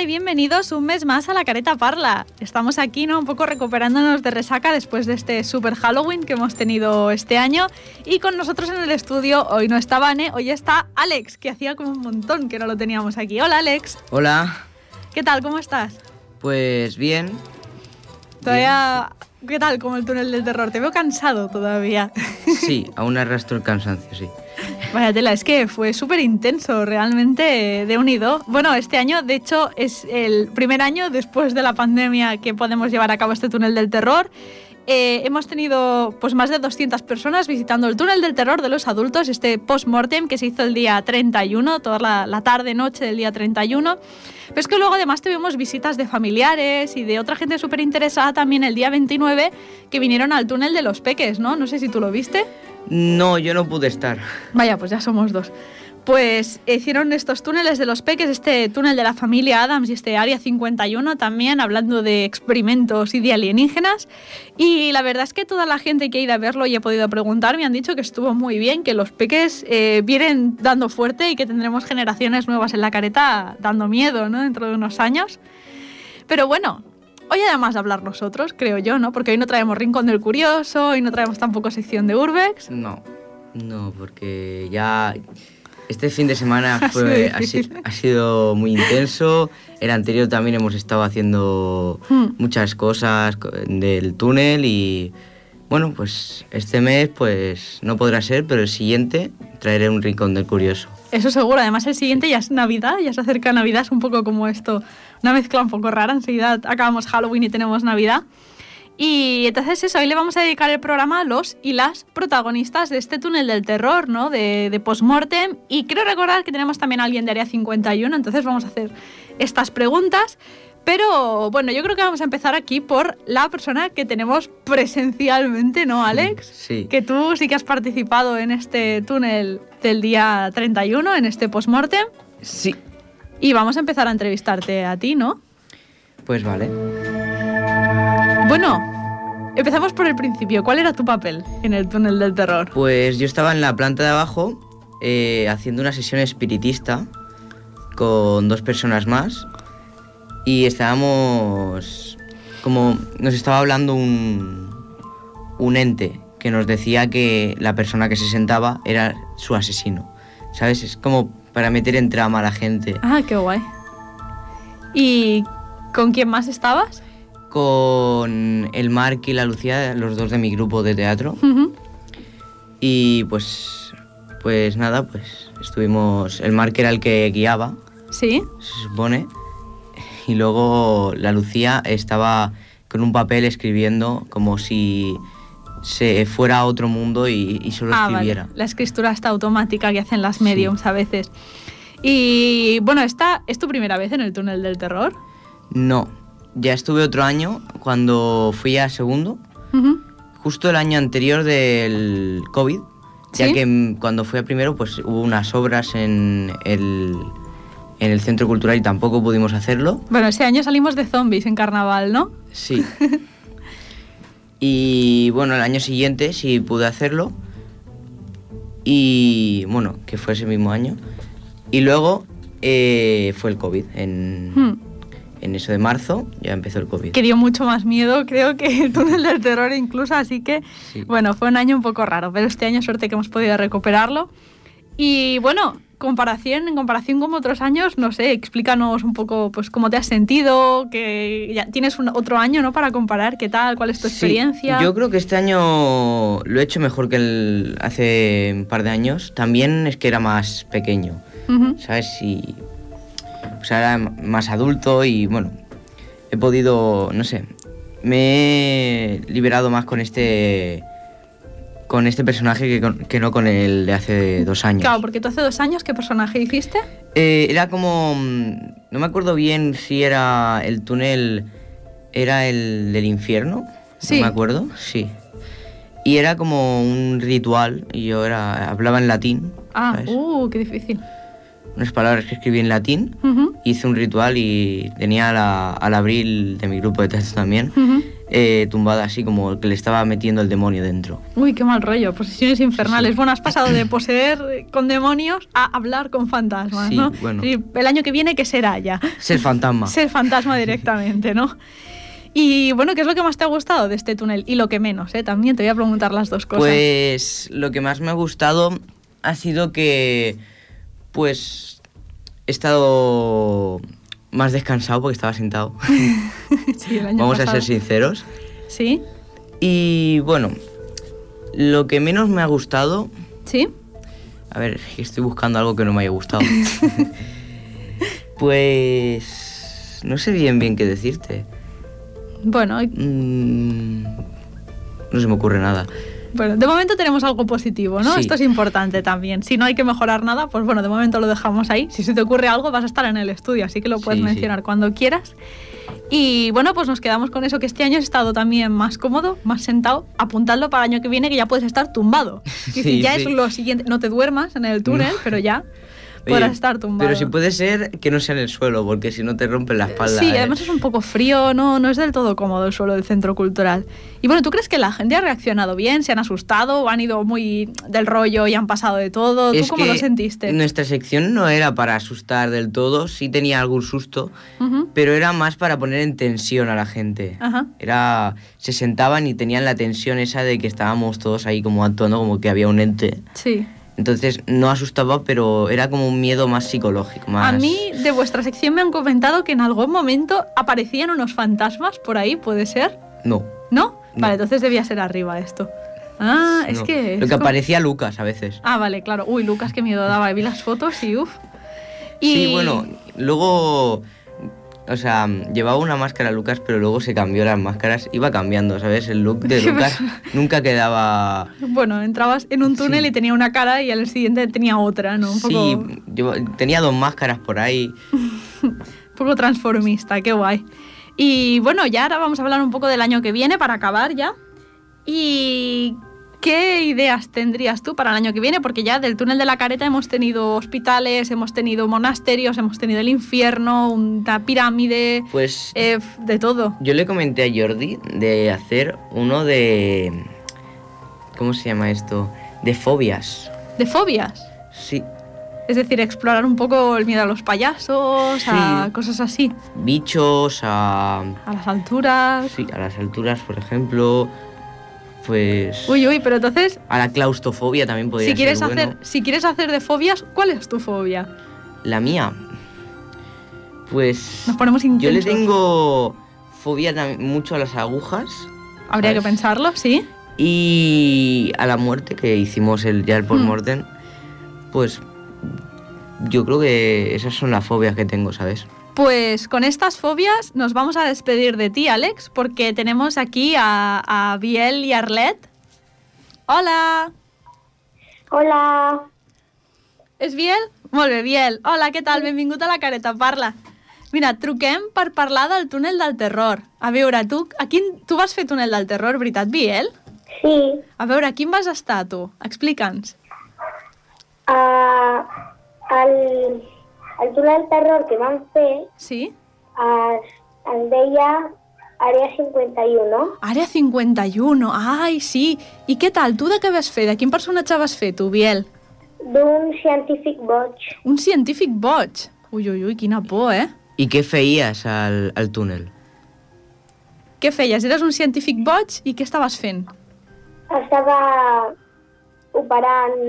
Y bienvenidos un mes más a la Careta Parla. Estamos aquí, ¿no? Un poco recuperándonos de resaca después de este super Halloween que hemos tenido este año. Y con nosotros en el estudio, hoy no está Vane, hoy está Alex, que hacía como un montón que no lo teníamos aquí. Hola Alex. Hola. ¿Qué tal? ¿Cómo estás? Pues bien. Todavía... ¿Qué tal como el túnel del terror? Te veo cansado todavía. Sí, aún arrastro el cansancio, sí. Vaya tela, es que fue súper intenso, realmente de unido. Bueno, este año, de hecho, es el primer año después de la pandemia que podemos llevar a cabo este túnel del terror. Eh, hemos tenido pues más de 200 personas visitando el túnel del terror de los adultos, este post-mortem que se hizo el día 31, toda la, la tarde-noche del día 31. Pero es que luego además tuvimos visitas de familiares y de otra gente súper interesada también el día 29 que vinieron al túnel de los peques, ¿no? No sé si tú lo viste. No, yo no pude estar. Vaya, pues ya somos dos. Pues hicieron estos túneles de los peques, este túnel de la familia Adams y este Área 51 también, hablando de experimentos y de alienígenas. Y la verdad es que toda la gente que ha ido a verlo y he podido preguntar me han dicho que estuvo muy bien, que los peques eh, vienen dando fuerte y que tendremos generaciones nuevas en la careta dando miedo, ¿no? Dentro de unos años. Pero bueno, Hoy además de hablar nosotros, creo yo, ¿no? Porque hoy no traemos Rincón del Curioso, hoy no traemos tampoco sección de Urbex. No, no, porque ya este fin de semana fue, ha, si, ha, sido muy intenso. El anterior también hemos estado haciendo hmm. muchas cosas del túnel y bueno, pues este mes pues no podrá ser, pero el siguiente traeré un Rincón del Curioso. Eso seguro, además el siguiente ya es Navidad, ya se acerca Navidad, es un poco como esto una mezcla un poco rara. Enseguida acabamos Halloween y tenemos Navidad. Y entonces eso, hoy le vamos a dedicar el programa a los y las protagonistas de este túnel del terror, ¿no? De, de postmortem. Y quiero recordar que tenemos también a alguien de Área 51, entonces vamos a hacer estas preguntas. Pero bueno, yo creo que vamos a empezar aquí por la persona que tenemos presencialmente, ¿no, Alex? Sí. Que tú sí que has participado en este túnel del día 31, en este postmortem. Sí, y vamos a empezar a entrevistarte a ti, ¿no? Pues vale. Bueno, empezamos por el principio. ¿Cuál era tu papel en el túnel del terror? Pues yo estaba en la planta de abajo eh, haciendo una sesión espiritista con dos personas más y estábamos como nos estaba hablando un, un ente que nos decía que la persona que se sentaba era su asesino. ¿Sabes? Es como para meter en trama a la gente. Ah, qué guay. ¿Y con quién más estabas? Con el Mark y la Lucía, los dos de mi grupo de teatro. Uh -huh. Y pues, pues nada, pues estuvimos. El Mark era el que guiaba. Sí. Se supone. Y luego la Lucía estaba con un papel escribiendo como si se fuera a otro mundo y, y solo ah, escribiera. Vale. La escritura está automática que hacen las mediums sí. a veces. Y bueno, ¿esta es tu primera vez en el túnel del terror? No, ya estuve otro año cuando fui a segundo, uh -huh. justo el año anterior del COVID, ya ¿Sí? que cuando fui a primero pues hubo unas obras en el, en el centro cultural y tampoco pudimos hacerlo. Bueno, ese año salimos de zombies en carnaval, ¿no? Sí. Y bueno, el año siguiente sí pude hacerlo. Y bueno, que fue ese mismo año. Y luego eh, fue el COVID. En, hmm. en, eso de marzo ya empezó el COVID. Que dio mucho más miedo, creo que el túnel del terror incluso. Así que, sí. bueno, fue un año un poco raro. Pero este año suerte que hemos podido recuperarlo. Y bueno, comparación, en comparación con otros años, no sé, explícanos un poco pues cómo te has sentido, que ya tienes un, otro año, ¿no? Para comparar, ¿qué tal? ¿Cuál es tu experiencia? Sí, yo creo que este año lo he hecho mejor que el hace un par de años. También es que era más pequeño, uh -huh. ¿sabes? Y o sea, era más adulto y bueno, he podido, no sé, me he liberado más con este con este personaje que, con, que, no con el de hace dos años. Claro, porque tú hace dos años, ¿qué personaje hiciste? Eh, era como. No me acuerdo bien si era el túnel. Era el del infierno. Sí. No me acuerdo, sí. Y era como un ritual, y yo era, hablaba en latín. Ah, ¿sabes? uh, qué difícil. Unas palabras que escribí en latín, uh -huh. hice un ritual y tenía la, al abril de mi grupo de teatro también. Uh -huh. Eh, tumbada así como que le estaba metiendo el demonio dentro. Uy, qué mal rollo, posesiones infernales. Bueno, has pasado de poseer con demonios a hablar con fantasmas, Sí, ¿no? bueno. Y el año que viene, ¿qué será ya? Ser fantasma. Ser fantasma directamente, ¿no? Y bueno, ¿qué es lo que más te ha gustado de este túnel? Y lo que menos, ¿eh? También te voy a preguntar las dos cosas. Pues lo que más me ha gustado ha sido que, pues, he estado más descansado porque estaba sentado. Sí, el año Vamos a ser sinceros. ¿Sí? Y bueno, lo que menos me ha gustado, ¿Sí? a ver, estoy buscando algo que no me haya gustado. pues, no sé bien bien qué decirte. Bueno, Mm, no se me ocurre nada. Bueno, de momento tenemos algo positivo, ¿no? Sí. Esto es importante también. Si no hay que mejorar nada, pues bueno, de momento lo dejamos ahí. Si se te ocurre algo, vas a estar en el estudio, así que lo puedes Sí, sí. mencionar cuando quieras. Y bueno, pues nos quedamos con eso, que este año has estado también más cómodo, más sentado, apuntadlo para el año que viene, que ya puedes estar tumbado. Decir, Sí, ya es lo siguiente, no te duermas en el túnel, No. pero ya Oye, podrás estar tumbado. Pero si puede ser que no sea en el suelo, porque si no te rompe la espalda. Sí, ¿eh? además es un poco frío, no, no es del todo cómodo el suelo del centro cultural. Y bueno, ¿tú crees que la gente ha reaccionado bien? ¿Se han asustado o han ido muy del rollo y han pasado de todo? ¿Tú Es cómo que lo sentiste? Nuestra sección no era para asustar del todo, sí tenía algún susto, Ujú. pero era más para poner en tensión a la gente. Ajá. Era, se sentaban y tenían la tensión esa de que estábamos todos ahí como actuando como que había un ente. Sí. Entonces no asustaba, pero era como un miedo más psicológico, más... A mí de vuestra sección me han comentado que en algún momento aparecían unos fantasmas por ahí, ¿puede ser? No. ¿No? No. Vale, entonces debía ser arriba esto. Ah, es no. que... Lo es que como- aparecía Lucas a veces. Ah, vale, claro. Uy, Lucas, qué miedo daba. Vi las fotos y uff. Sí, bueno, luego... O sea, llevaba una máscara Lucas, pero luego se cambió las máscaras. Iba cambiando, ¿sabes? El look de Lucas nunca quedaba... Bueno, entrabas en un túnel Sí. y tenía una cara y al siguiente tenía otra, ¿no? Un Sí, poco, yo tenía dos máscaras por ahí. un poco transformista, qué guay. Y bueno, ya ahora vamos a hablar un poco del año que viene para acabar ya. ¿Y qué ideas tendrías tú para el año que viene? Porque ya del túnel de la careta hemos tenido hospitales, hemos tenido monasterios, hemos tenido el infierno, una pirámide, Pues eh, de todo. yo le comenté a Jordi de hacer uno de... ¿Cómo se llama esto? De fobias. De fobias. Sí, Es decir, explorar un poco el miedo a los payasos, a cosas así, bichos, a... a las alturas. Sí, a las alturas, por ejemplo. Pues... Uy, uy, pero entonces, A la claustrofobia también podría si quieres, ser bueno. hacer, si quieres hacer de fobias, ¿cuál es tu fobia? La mía. Pues... Nos ponemos Yo intensos. le tengo fobia mucho a las agujas Habría que pensarlo, sí. y a la muerte que hicimos el, ya el postmortem. Pues yo creo que esas son las fobias que tengo, ¿sabes? Pues con estas fobias nos vamos a despedir de ti, Alex, porque tenemos aquí a, a Biel y Arlet. Hola, Hola, és Biel? Molt bé, Biel. Hola, què tal? Benvingut a la careta, parla. Mira, truquem per parlar del túnel del terror. A veure, tu, a quin, tu vas fer túnel del terror, veritat, Biel? sí, A veure, a quin vas estar, tu? Explica'ns. uh, el, el túnel terror que vam fer Sí? es, es deia Àrea 51. Àrea 51, ai, sí. I què tal? Tu de què vas fer? De quin personatge vas fer, tu, Biel? d'un científic boig. Un científic boig. Ui, ui, ui, quina por, eh? ¿Y qué feías al, al túnel? Què feies? Eres un científic boig i què estaves fent? Estava operant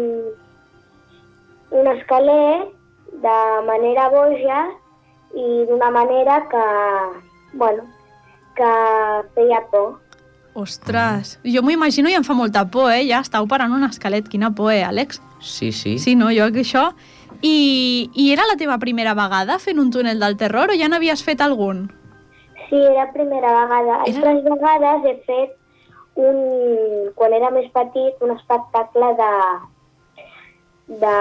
un escaler de manera boja i d'una manera que, bueno, que feia por. Ostres, jo m'ho imagino i em fa molta por, eh? Ja està operant un esquelet. Quina por, eh, Àlex? Sí, sí. Sí, no? Jo que això... I, I era la teva primera vegada fent un túnel del terror o ja n'havies fet algun? Sí, era la primera vegada. Era- Altres vegades he fet, un, quan era més petit, un espectacle de, de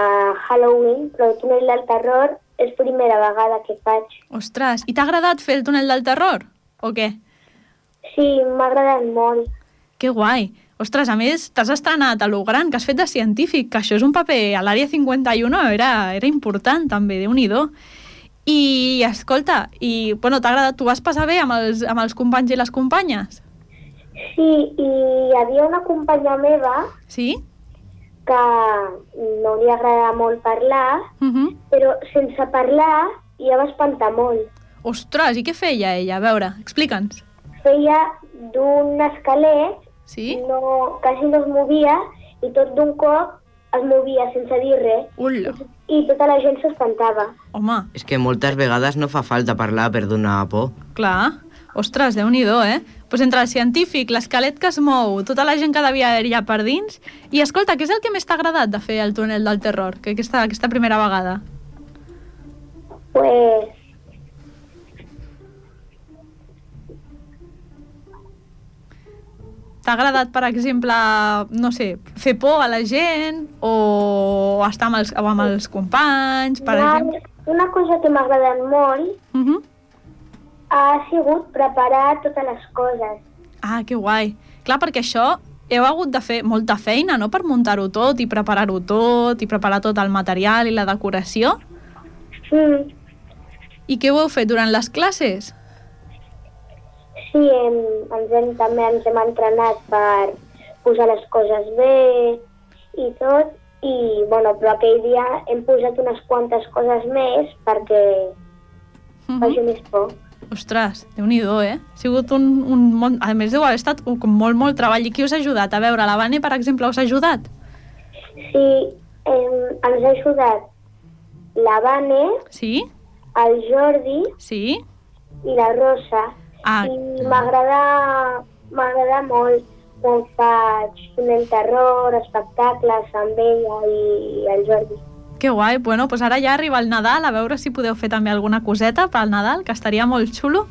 Halloween, però el túnel del terror és primera vegada que faig. Ostres, i t'ha agradat fer el túnel del terror? O què? Sí, m'ha agradat molt. Que guai. Ostres, a més, t'has estrenat a lo gran, que has fet de científic, que això és un paper a l'àrea 51, era, era important també, déu nhi I, escolta, i, bueno, t'ha agradat, tu vas passar bé amb els, amb els companys i les companyes? Sí, i hi havia una companya meva Sí? Que no li agrada molt parlar, Uh -huh. però sense parlar ja va espantar molt. Ostres, i què feia ella? A veure, explica'ns. Feia d'un esquelet, Sí? no, quasi no es movia, i tot d'un cop es movia sense dir res. Ula, I tota la gent s'espantava. home, És que moltes vegades no fa falta parlar per donar por. clar. Ostres, déu nhi eh? Pues entre el científic, l'esquelet que es mou, tota la gent que devia haver allà per dins... I escolta, què és el que més t'ha agradat de fer el túnel del terror, que aquesta, aquesta primera vegada? Pues T'ha agradat, per exemple, no sé, fer por a la gent o estar amb els, amb els companys, per una, exemple? una cosa que m'ha agradat molt Uh -huh. Ha sigut preparar totes les coses. Ah, que guai. Clar, perquè això heu hagut de fer molta feina, no?, per muntar-ho tot i preparar-ho tot i preparar tot el material i la decoració. Mm. I què ho heu fet durant les classes? Sí, hem, ens hem, també ens hem entrenat per posar les coses bé i tot, i bueno, però aquell dia hem posat unes quantes coses més perquè Uh faci més por. Ostres, déu nhi eh? Ha sigut un, un molt... A més, deu haver estat un, com molt, molt treball. I qui us ha ajudat? A veure, la Vane, per exemple, us ha ajudat? Sí, hem, ens ha ajudat la Vane, Sí? el Jordi Sí? i la Rosa. Ah, I m'agrada m'agrada molt quan faig túnel terror, espectacles amb ella i el Jordi. Que guai. Bueno, doncs ara ja arriba el Nadal, a veure si podeu fer també alguna coseta pel Nadal, que estaria molt xulo.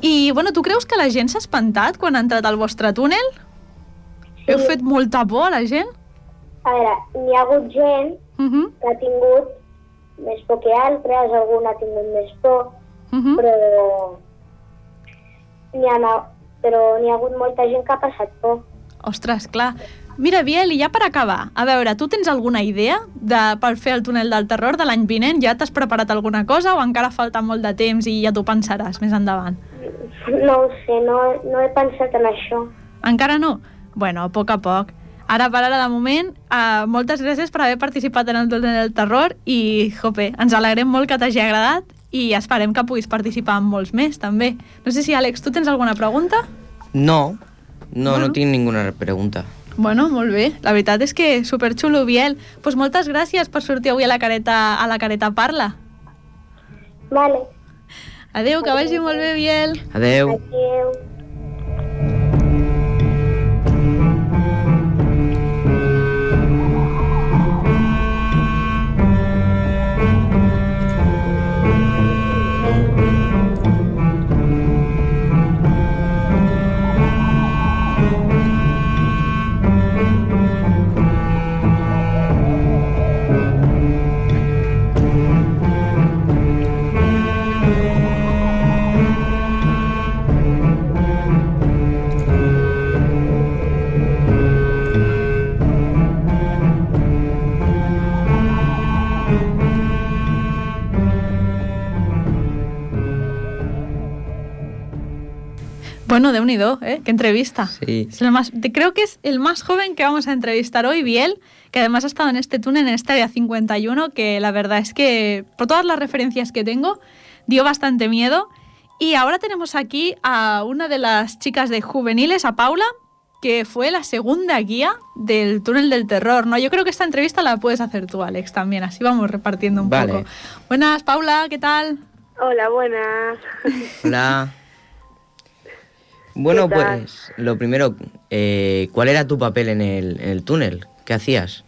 I, bueno, tu creus que la gent s'ha espantat quan ha entrat al vostre túnel? Heu Sí. fet molta por a la gent? A veure, n'hi ha hagut gent Uh -huh, que ha tingut més por que altres, algun ha tingut més por, uh -huh. però n'hi ha, però n'hi ha hagut molta gent que ha passat por. Ostres, clar. Mira, Biel, i ja per acabar, a veure, tu tens alguna idea de, per fer el túnel del terror de l'any vinent? Ja t'has preparat alguna cosa o encara falta molt de temps i ja t'ho pensaràs més endavant? No ho sé, no, no he pensat en això. Encara no? Bueno, a poc a poc. Ara per ara, de moment, eh, moltes gràcies per haver participat en el túnel del terror i, jope, ens alegrem molt que t'hagi agradat i esperem que puguis participar en molts més, també. No sé si, Àlex, tu tens alguna pregunta? No, no, Bueno. no tinc ninguna pregunta. Bueno, molt bé. La veritat és que superxulo, Biel. Doncs pues moltes gràcies per sortir avui a la careta, a la careta Parla. Vale, Adeu, que vagi molt bé, Biel. Adeu. adéu. Bueno, de unido, ¿eh? Qué entrevista. Sí. Es el más, creo que es el más joven que vamos a entrevistar hoy, Biel, que además ha estado en este túnel, en esta área 51, que la verdad es que, por todas las referencias que tengo, dio bastante miedo. Y ahora tenemos aquí a una de las chicas de juveniles, a Paula, que fue la segunda guía del túnel del terror, ¿no? Yo creo que esta entrevista la puedes hacer tú, Alex, también, así vamos repartiendo un Vale. poco. Buenas, Paula, ¿qué tal? Hola, buenas. Hola. Bueno, pues lo primero, eh, ¿cuál era tu papel en el, en el túnel? ¿Qué hacías?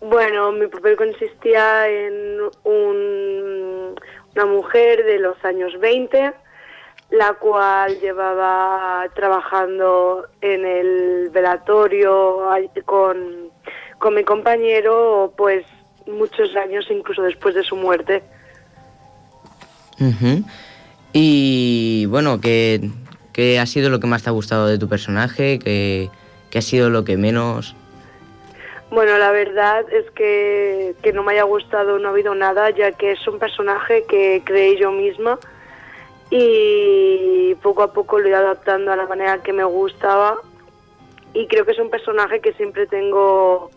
Bueno, mi papel consistía en un- una mujer de los años 20, la cual llevaba trabajando en el velatorio con, con mi compañero pues muchos años, incluso después de su muerte. Y bueno, ¿qué, qué ha sido lo que más te ha gustado de tu personaje? ¿Qué, ha sido lo que menos? Bueno, la verdad es que, que no me haya gustado, no ha habido nada, ya que es un personaje que creé yo misma y poco a poco lo he ido adaptando a la manera que me gustaba y creo que es un personaje que siempre tengo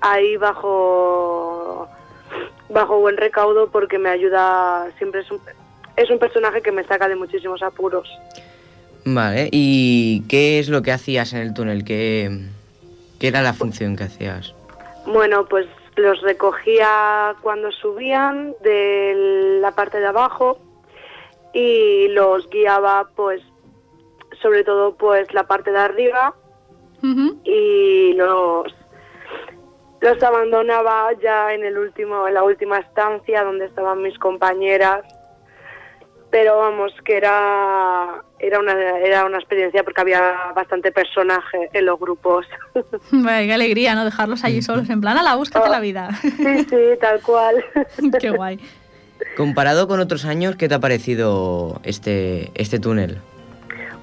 ahí bajo bajo buen recaudo porque me ayuda siempre es un, es un personaje que me saca de muchísimos apuros Vale, ¿y qué es lo que hacías en el túnel? ¿Qué, qué era la función que hacías? bueno pues los recogía cuando subían de la parte de abajo y los guiaba pues sobre todo pues la parte de arriba y los los abandonaba ya en el último en la última estancia donde estaban mis compañeras pero vamos que era era una era una experiencia porque había bastante personaje en los grupos qué alegría, ¿no? Dejarlos allí solos, en plan, a la búscate la vida. sí sí tal cual qué guay. Comparado con otros años, ¿qué te ha parecido este, este túnel?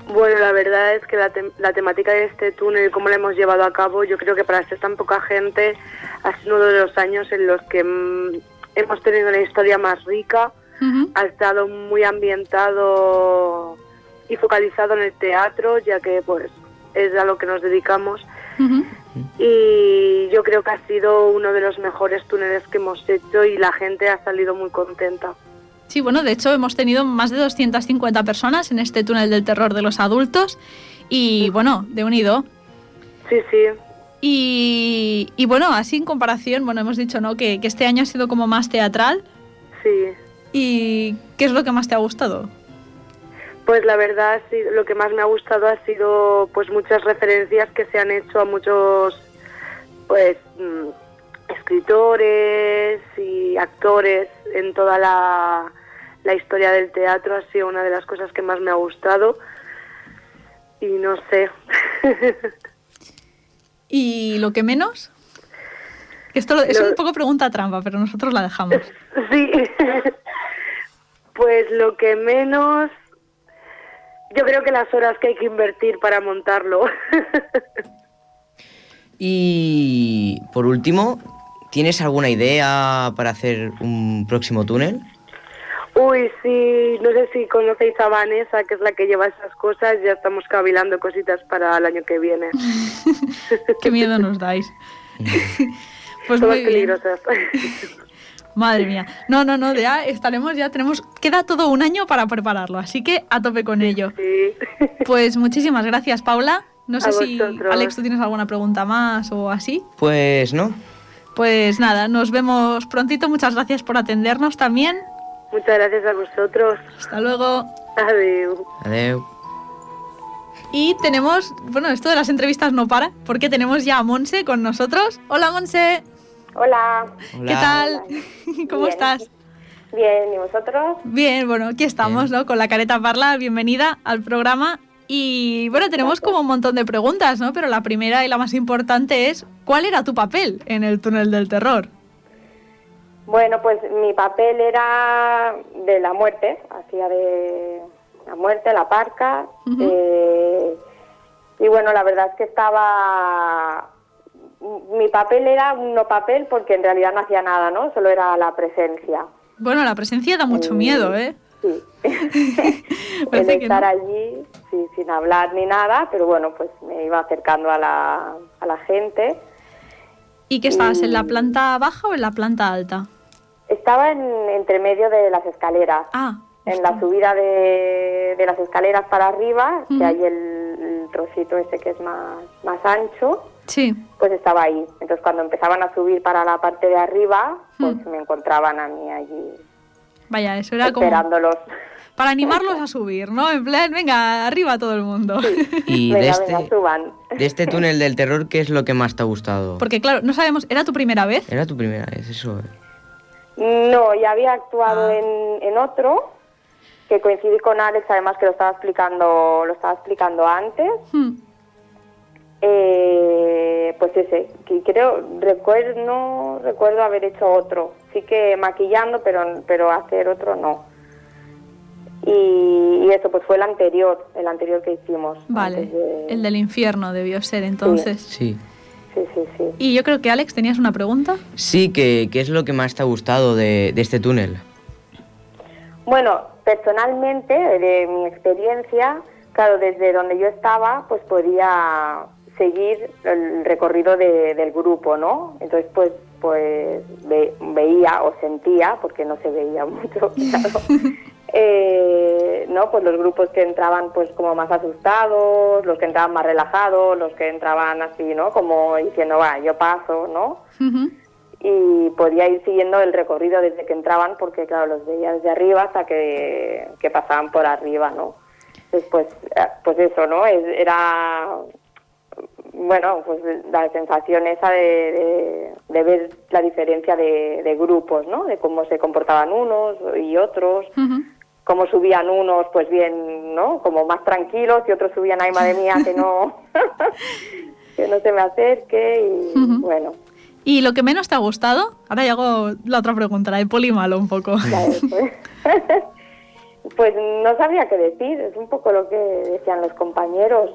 Bueno, la verdad es que la, tem- la temática de este túnel, cómo lo hemos llevado a cabo, yo creo que para ser tan poca gente ha sido uno de los años en los que mm, hemos tenido una historia más rica, Ujú. ha estado muy ambientado y focalizado en el teatro, ya que pues es a lo que nos dedicamos. Ujú. Y yo creo que ha sido uno de los mejores túneles que hemos hecho y la gente ha salido muy contenta. Sí, bueno, de hecho hemos tenido más de 250 personas en este túnel del terror de los adultos y bueno, de unido. Sí, sí. Y, y bueno, así en comparación, bueno, hemos dicho, ¿no? Que, que este año ha sido como más teatral. Sí, ¿Y qué es lo que más te ha gustado? Pues la verdad, sí, lo que más me ha gustado ha sido pues muchas referencias que se han hecho a muchos pues mm, escritores y actores en toda la, la historia del teatro. Ha sido una de las cosas que más me ha gustado. Y no sé. ¿Y lo que menos? Esto lo- es Lo- un poco pregunta trampa, pero nosotros la dejamos. sí. pues lo que menos... Yo creo que las horas que hay que invertir para montarlo. Y por último, ¿tienes alguna idea para hacer un próximo túnel? Uy, sí, no sé si conocéis a Vanessa, que es la que lleva esas cosas, ya estamos cavilando cositas para el año que viene. Qué miedo nos dais. Pues Somos muy bien. peligrosas. Madre mía. No, no, no, ya estaremos, ya tenemos, queda todo un año para prepararlo, así que a tope con ello. Sí. Pues muchísimas gracias, Paula. No sé A si, vosotros. Alex, tú tienes alguna pregunta más o así. Pues no. Pues nada, nos vemos prontito. Muchas gracias por atendernos también. Muchas gracias a vosotros. Hasta luego. Adiós. Adeu. Y tenemos, bueno, esto de las entrevistas no para, porque tenemos ya a Monse con nosotros. Hola, Monse. Hola, Hola. ¿Qué tal? ¿Cómo Bien. estás? bien, ¿y vosotros? Bien, bueno, aquí estamos, ¿no? Con la careta parla. Bienvenida al programa. Y bueno, tenemos como un montón de preguntas, ¿no? Pero la primera y la más importante es, ¿cuál era tu papel en el túnel del terror? Bueno, pues mi papel era de la muerte, hacía de la muerte, la parca. Eh, y bueno, la verdad es que estaba... Mi papel era un no papel porque en realidad no hacía nada, ¿no? Solo era la presencia. Bueno, la presencia da mucho miedo, ¿eh? Sí. El estar no. allí sí, sin hablar ni nada, pero bueno, pues me iba acercando a la, a la gente. ¿Y qué estabas, en Mm. la planta baja o en la planta alta? Estaba en, entre medio de las escaleras. Ah, en la subida de, de las escaleras para arriba, que hay el, el trocito ese que es más, más ancho, sí. pues estaba ahí. Entonces cuando empezaban a subir para la parte de arriba, pues Hmm. me encontraban a mí allí Vaya, eso era como esperándolos. para animarlos a subir, ¿no? En plan, venga, arriba todo el mundo. Y de este, venga, suban. de este túnel del terror, ¿qué es lo que más te ha gustado? Porque claro, no sabemos, ¿era tu primera vez? Era tu primera vez, eso. eh. No, ya había actuado Ah. en, en otro, que coincidí con Alex, además que lo estaba explicando, lo estaba explicando antes. Hmm. Eh, pues ese, que creo, recuerdo, no recuerdo haber hecho otro. Sí que maquillando, pero, pero hacer otro no. Y, y eso, pues fue el anterior, el anterior que hicimos. Vale, de- el del infierno debió ser entonces. Sí. Sí, sí, sí. Y yo creo que Alex, ¿tenías una pregunta? Sí, que, ¿qué es lo que más te ha gustado de, de este túnel? Bueno, personalmente, de mi experiencia, claro, desde donde yo estaba, pues podía seguir el recorrido de- del grupo, ¿no? Entonces, pues, pues ve- veía o sentía, porque no se veía mucho, claro, eh, ¿no? Pues los grupos que entraban, pues, como más asustados, los que entraban más relajados, los que entraban así, ¿no? Como diciendo, va, yo paso, ¿no? Y podía ir siguiendo el recorrido desde que entraban porque claro los veía desde arriba hasta que, que pasaban por arriba no Entonces, pues eh, pues eso no Es- era bueno pues la sensación esa de, de- de ver la diferencia de, de grupos no de cómo se comportaban unos y otros Ujú. cómo subían unos pues bien no como más tranquilos y otros subían ay madre mía que no que no se me acerque y bueno ¿Y lo que menos te ha gustado? Ahora ya hago la otra pregunta, la de poli malo un poco. Pues. Pues no sabría qué decir, es un poco lo que decían los compañeros.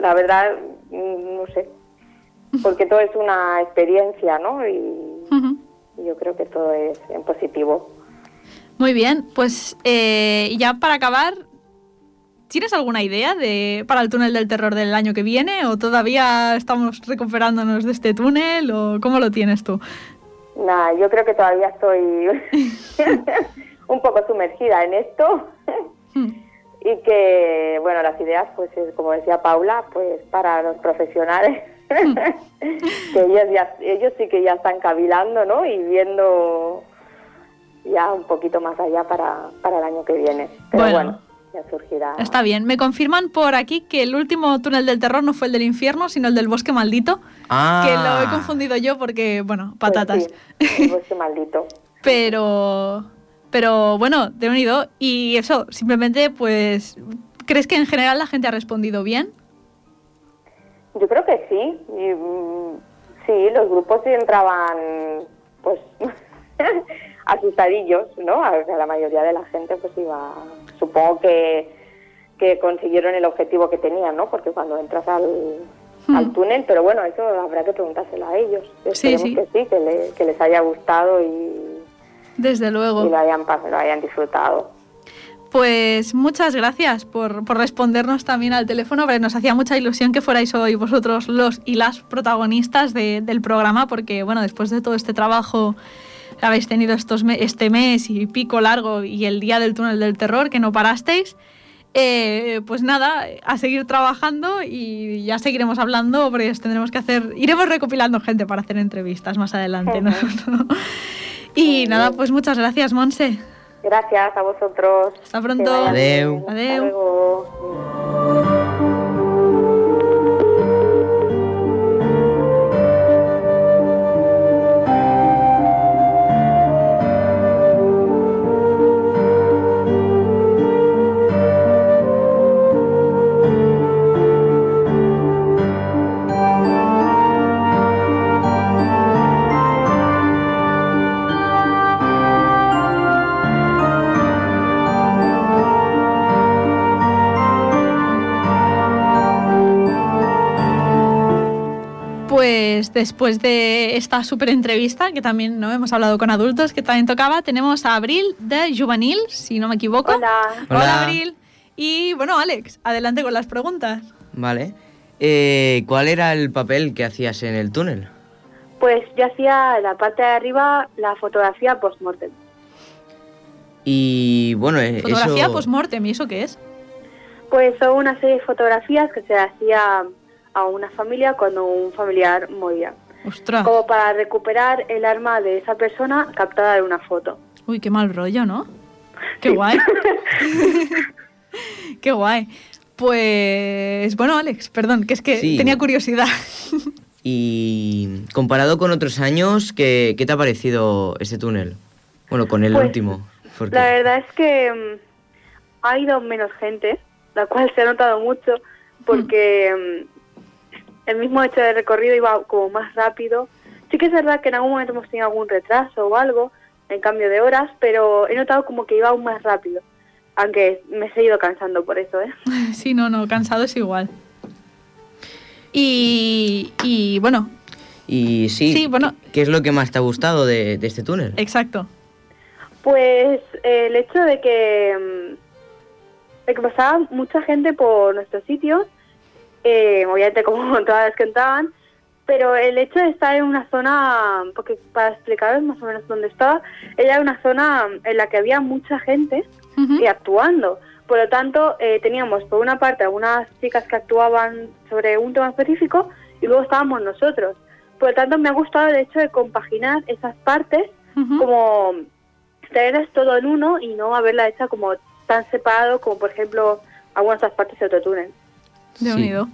La verdad, no sé, porque todo es una experiencia, ¿no? Y yo creo que todo es en positivo. Muy bien, pues eh, ya para acabar, ¿tienes alguna idea de para el túnel del terror del año que viene o todavía estamos recuperándonos de este túnel o cómo lo tienes tú? Nada, yo creo que todavía estoy un poco sumergida en esto. Y que, bueno, las ideas, pues es, como decía Paula, pues para los profesionales, que ellos, ya, ellos sí que ya están cavilando, ¿no? Y viendo ya un poquito más allá para, para el año que viene. Pero Bueno. bueno, ya surgirá. Está bien. Me confirman por aquí que el último túnel del terror no fue el del infierno, sino el del bosque maldito. Ah. Que lo he confundido yo porque, bueno, Pues patatas. sí, el bosque maldito. Pero, pero bueno, de unido. Y eso, simplemente, pues, ¿crees que en general la gente ha respondido bien? Yo creo que sí. Y, mm, sí, los grupos sí entraban, pues, asustadillos, ¿no? O sea, la mayoría de la gente, pues, iba. Supongo que, que consiguieron el objetivo que tenían, ¿no? Porque cuando entras al, Hmm. al túnel, pero bueno, eso habrá que preguntárselo a ellos. Sí, Esperemos sí. que sí, que, le- que les haya gustado y, Desde y luego. lo, hayan, lo hayan disfrutado. Pues muchas gracias por, por respondernos también al teléfono, porque nos hacía mucha ilusión que fuerais hoy vosotros los y las protagonistas de- del programa, porque bueno, después de todo este trabajo que habéis tenido estos me- este mes y pico largo y el día del túnel del terror que no parasteis, eh, pues nada, a seguir trabajando y ya seguiremos hablando, porque tendremos que hacer, iremos recopilando gente para hacer entrevistas más adelante. ¿no? y nada, pues muchas gracias, Monse. Gracias a vosotros. Hasta pronto. vaya Adeu. Después de esta súper entrevista, que también no hemos hablado con adultos, que también tocaba, tenemos a Abril de Juvenil, si no me equivoco. Hola. Hola. Abril. Y bueno, Alex, adelante con las preguntas. Vale. Eh, ¿Cuál era el papel que hacías en el túnel? Pues yo hacía en la parte de arriba la fotografía post-mortem. Y bueno, eh, Fotografía eso... post-mortem, ¿y eso qué es? Pues son una serie de fotografías que se hacía a una familia cuando un familiar moría. Ostras. Como para recuperar el arma de esa persona captada en una foto. Uy, qué mal rollo, ¿no? Qué guay. qué guay. Pues bueno, Alex, perdón, que es que Sí. tenía curiosidad. Y comparado con otros años, ¿qué, qué te ha parecido este túnel? Bueno, con el Pues, último. porque- La verdad es que mm, ha ido menos gente, la cual se ha notado mucho porque mm, el mismo hecho de recorrido iba como más rápido. Sí que es verdad que en algún momento hemos tenido algún retraso o algo en cambio de horas, pero he notado como que iba aún más rápido. Aunque me he seguido cansando por eso, ¿eh? sí, no, no, cansado es igual. Y, y bueno, Y sí, Sí, bueno. ¿qué es lo que más te ha gustado de, de este túnel? exacto. Pues eh, el hecho de que, mm, de que pasaba mucha gente por nuestros sitios, eh, obviamente como todas las que entraban, pero el hecho de estar en una zona, porque para explicaros más o menos dónde estaba, era una zona en la que había mucha gente Ujú. y actuando. Por lo tanto, eh, teníamos por una parte algunas chicas que actuaban sobre un tema específico y luego estábamos nosotros. Por lo tanto, me ha gustado el hecho de compaginar esas partes Ujú. como tenerlas todo en uno y no haberla hecha como tan separado como por ejemplo algunas de las partes de otro túnel. De Sí. unido.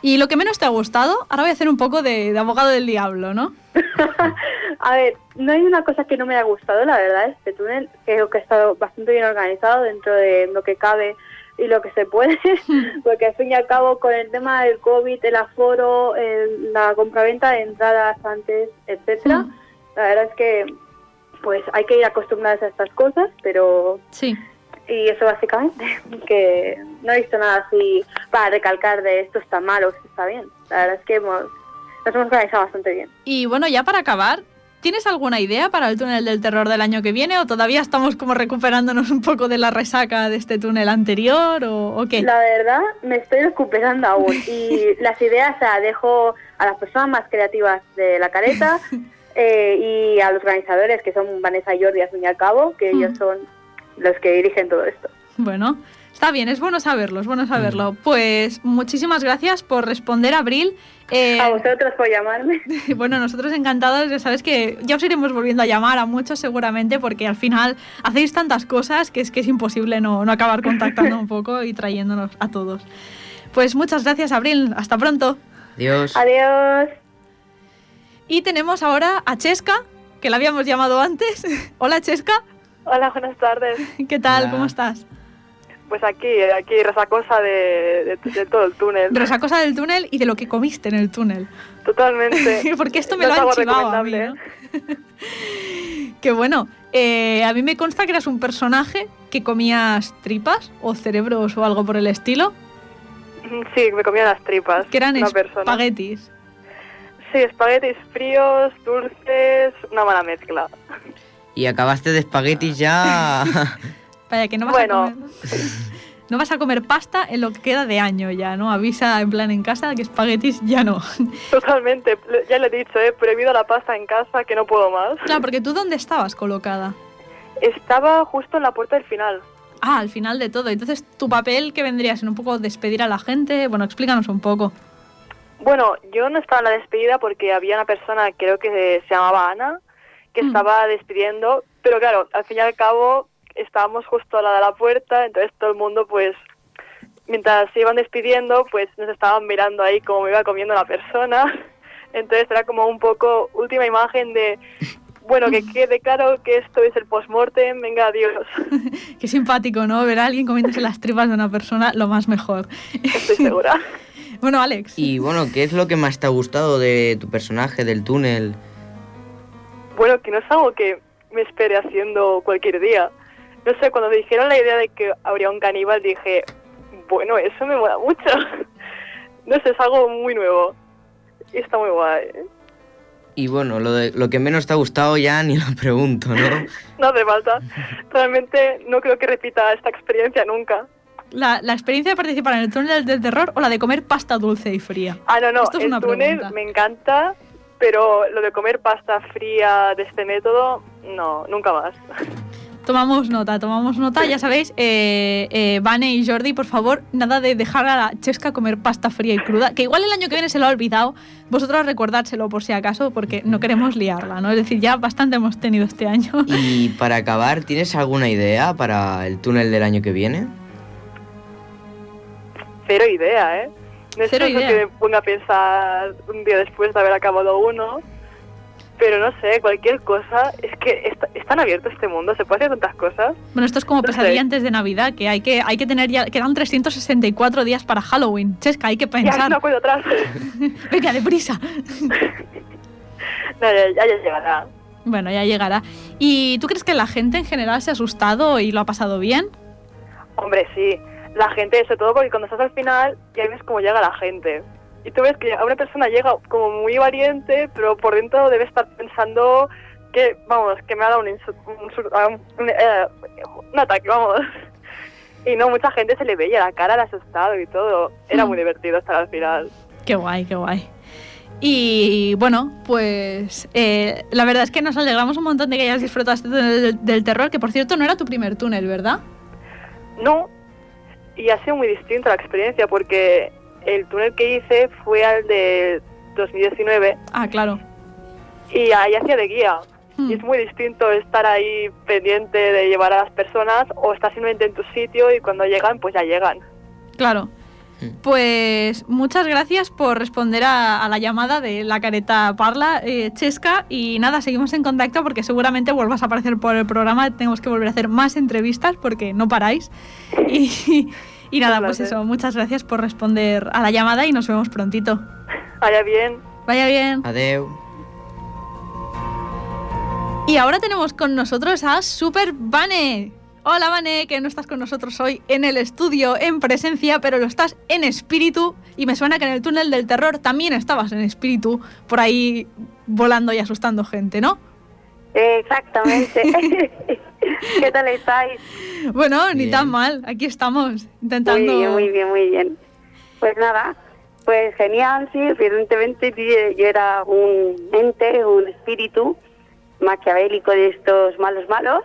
Y lo que menos te ha gustado, ahora voy a hacer un poco de, de abogado del diablo, ¿no? A ver, no hay una cosa que no me haya gustado, la verdad, este túnel. Creo que ha estado bastante bien organizado dentro de lo que cabe y lo que se puede, porque al fin y al cabo con el tema del COVID, el aforo, el- la compraventa de entradas antes, etcétera, la verdad es que pues hay que ir acostumbrados a estas cosas, pero Sí. Y eso básicamente, que no he visto nada así para recalcar de esto está mal o esto está bien. La verdad es que hemos, nos hemos organizado bastante bien. Y bueno, ya para acabar, ¿tienes alguna idea para el túnel del terror del año que viene o todavía estamos como recuperándonos un poco de la resaca de este túnel anterior o, o qué? La verdad, me estoy recuperando aún y las ideas las dejo a las personas más creativas de la careta eh, y a los organizadores, que son Vanessa y Jordi, al fin y al cabo, que ellos Mm. son los que dirigen todo esto. Bueno, está bien, es bueno saberlo, es bueno saberlo. Pues muchísimas gracias por responder, Abril. Eh, A vosotros por llamarme. Bueno, nosotros encantados, ya sabes que ya os iremos volviendo a llamar a muchos seguramente porque al final hacéis tantas cosas que es que es imposible no, no acabar contactando un poco y trayéndonos a todos. Pues muchas gracias, Abril. Hasta pronto. Dios. Adiós. Y tenemos ahora a Chesca, que la habíamos llamado antes. Hola, Chesca. Hola, buenas tardes. ¿Qué tal? Hola. ¿Cómo estás? Pues aquí, aquí resacosa de, de, de todo el túnel. Resacosa del túnel y de lo que comiste en el túnel. Totalmente. Porque esto me No lo han chivado a mí, que bueno, eh, a mí me consta que eras un personaje que comías tripas o cerebros o algo por el estilo, ¿eh? Sí, me comía las tripas. que eran persona. espaguetis. Sí, espaguetis fríos, dulces, una mala mezcla. Y acabaste de espaguetis ya. Vaya, que no vas Bueno. a comer... No vas a comer pasta en lo que queda de año ya, ¿no? Avisa en plan en casa que espaguetis ya no. Totalmente. Ya le he dicho, he prohibido la pasta en casa, que no puedo más. claro, porque tú dónde estabas colocada? Estaba justo en la puerta del final. Ah, al final de todo. Entonces, tu papel que vendrías en un poco despedir a la gente, bueno, explícanos un poco. Bueno, yo no estaba en la despedida porque había una persona, creo que se llamaba Ana, que Mm. estaba despidiendo, pero claro, al fin y al cabo estábamos justo al lado de la puerta, entonces todo el mundo pues mientras se iban despidiendo pues nos estaban mirando ahí como me iba comiendo la persona, entonces era como un poco última imagen de bueno, que quede claro que esto es el postmortem, venga, adiós, Qué simpático, ¿no? Ver a alguien comiéndose las tripas de una persona, lo más mejor. estoy segura. Bueno, Alex. y bueno, ¿qué es lo que más te ha gustado de tu personaje, del túnel? Bueno, que no es algo que me espere haciendo cualquier día. No sé, cuando me dijeron la idea de que habría un caníbal dije, bueno, eso me mola mucho. No sé, es algo muy nuevo. Y está muy guay. Y bueno, lo, de, lo que menos te ha gustado ya ni lo pregunto, ¿no? No hace falta. Realmente no creo que repita esta experiencia nunca. La, la experiencia de participar en el túnel del terror o la de comer pasta dulce y fría. Ah, no, no, Esto es el una túnel pregunta. me encanta, pero lo de comer pasta fría de este método, no, nunca más. Tomamos nota, tomamos nota. Ya sabéis, eh, eh, Vane y Jordi, por favor, nada de dejar a la Chesca comer pasta fría y cruda, que igual el año que viene se lo ha olvidado. Vosotros recordárselo por si acaso, porque no queremos liarla, ¿no? Es decir, ya bastante hemos tenido este año. Y para acabar, ¿tienes alguna idea para el túnel del año que viene? Cero idea, ¿eh? No es Cero idea. que me ponga a pensar un día después de haber acabado uno. Pero no sé, cualquier cosa. Es que está, es tan abierto este mundo, se puede hacer tantas cosas. Bueno, esto es como No sé. pesadilla antes de Navidad, que hay que, hay que tener ya. Quedan 364 días para Halloween. Chesca, hay que Ya pensar. no puedo atrás. Venga, deprisa. No, ya, ya, ya llegará. Bueno, ya llegará. ¿Y tú crees que la gente en general se ha asustado y lo ha pasado bien? Hombre, sí. La gente, sobre todo porque cuando estás al final, ya ves cómo llega la gente. Y tú ves que a una persona llega como muy valiente, pero por dentro debe estar pensando que, vamos, que me ha dado un, insu- un ah, un- eh, un ataque, vamos. Y no, mucha gente se le veía la cara, el asustado y todo. Era Mm. muy divertido estar al final. Qué guay, qué guay. Y bueno, pues eh, la verdad es que nos alegramos un montón de que hayas disfrutado del terror, que por cierto no era tu primer túnel, ¿verdad? No, y ha sido muy distinta la experiencia porque el túnel que hice fue al de 2019 Ah, claro. y ahí hacía de guía. Hmm. Y es muy distinto estar ahí pendiente de llevar a las personas o estar simplemente en tu sitio y cuando llegan, pues ya llegan. Claro. Mm. Pues muchas gracias por responder a, a la llamada de la careta Parla, eh, Chesca. Y nada, seguimos en contacto porque seguramente vuelvas a aparecer por el programa. Tenemos que volver a hacer más entrevistas porque no paráis. Y, y nada, pues eso, muchas gracias por responder a la llamada y nos vemos prontito. Vaya bien. Vaya bien. Adeu. Y ahora tenemos con nosotros a Super Vane. Hola Vane, que no estás con nosotros hoy en el estudio en presencia, pero lo estás en espíritu. Y me suena que en el túnel del terror también estabas en espíritu, por ahí volando y asustando gente, ¿no? Exactamente. ¿Qué tal estáis? Bueno, ni tan mal. Aquí estamos Muy intentando. bien, muy bien, muy bien. Pues nada, pues genial, sí, evidentemente yo- yo era un ente, un espíritu maquiavélico de estos malos malos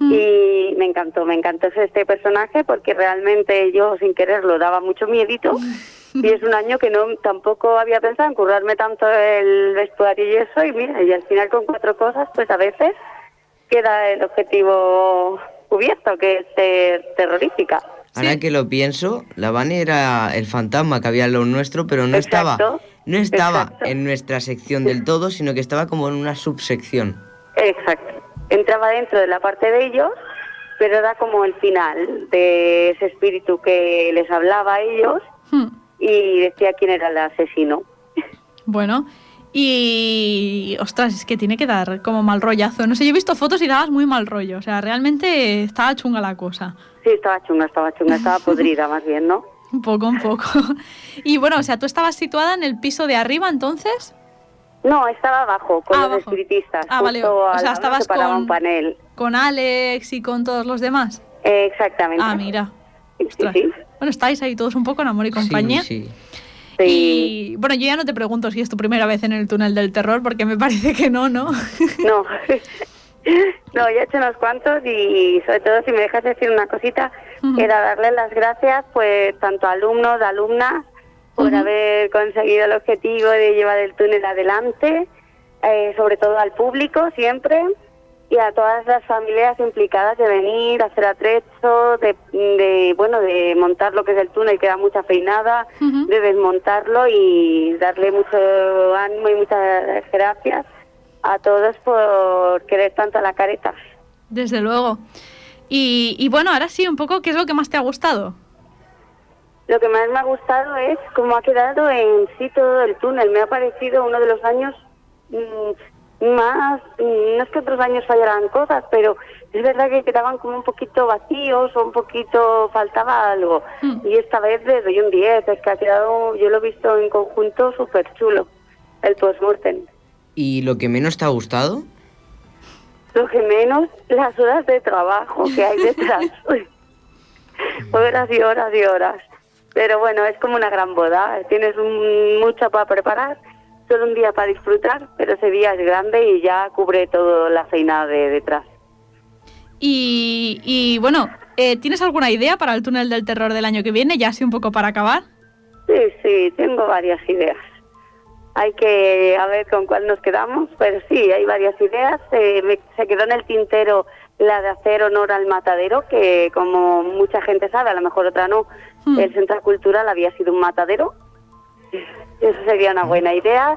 Mm. y me encantó, me encantó este personaje porque realmente yo sin quererlo daba mucho miedito y es un año que no tampoco había pensado en currarme tanto el vestuario y eso y mira, y al final con cuatro cosas pues a veces queda el objetivo cubierto que es ser terrorífica. Ahora Sí. que lo pienso, la Vane era el fantasma que había en lo nuestro, pero no estaba, no estaba exacto. en nuestra sección del todo, sino que estaba como en una subsección. Exacto. Entraba dentro de la parte de ellos, pero era como el final de ese espíritu que les hablaba a ellos Hmm. y decía quién era el asesino. Bueno. Y. Ostras, es que tiene que dar como mal rollazo. No sé, yo he visto fotos y dabas muy mal rollo. O sea, realmente estaba chunga la cosa. Sí, estaba chunga, estaba chunga, estaba podrida más bien, ¿no? Un poco, un poco. Y bueno, o sea, tú estabas situada en el piso de arriba entonces. No, estaba abajo con Ah, los abajo. espiritistas. Ah, vale, o sea, estabas con- un panel. Con Alex y con todos los demás. Eh, exactamente. Ah, mira. Sí, Ostras. sí. Bueno, estáis ahí todos un poco en amor y compañía. Sí, sí. Sí. Y bueno, yo ya no te pregunto si es tu primera vez en el túnel del terror, porque me parece que no, ¿no? No. No, ya he hecho unos cuantos y sobre todo si me dejas decir una cosita, Ujú. era darle las gracias pues tanto a alumnos, alumnas, por haber conseguido el objetivo de llevar el túnel adelante, eh, sobre todo al público siempre y a todas las familias implicadas de venir, hacer atrecho, de, de bueno, de montar lo que es el túnel, que da mucha feinada, de desmontarlo y darle mucho ánimo y muchas gracias a todos por querer tanto a la careta. Desde luego. Y, y bueno, ahora sí, un poco, ¿qué es lo que más te ha gustado? Lo que más me ha gustado es cómo ha quedado en sí todo el túnel. Me ha parecido uno de los años mm, más, mm, no es que otros años fallaran cosas, pero es verdad que quedaban como un poquito vacíos o un poquito faltaba algo. Mm. Y esta vez le doy un 10, es que ha quedado, yo lo he visto en conjunto súper chulo, el postmortem. ¿Y lo que menos te ha gustado? Lo que menos, las horas de trabajo que hay detrás. horas y horas y horas. Pero bueno, es como una gran boda. Tienes un- mucho para preparar, solo un día para disfrutar, pero ese día es grande y ya cubre toda la feinada de detrás. Y, y, bueno, eh, ¿tienes alguna idea para el túnel del terror del año que viene? Ya así un poco para acabar. Sí, sí, tengo varias ideas. Hay que a ver con cuál nos quedamos, pero sí, hay varias ideas. Eh, me- se quedó en el tintero la de hacer honor al matadero, que como mucha gente sabe, a lo mejor otra no, Hmm. el Centro Cultural había sido un matadero. Eso sería una buena idea.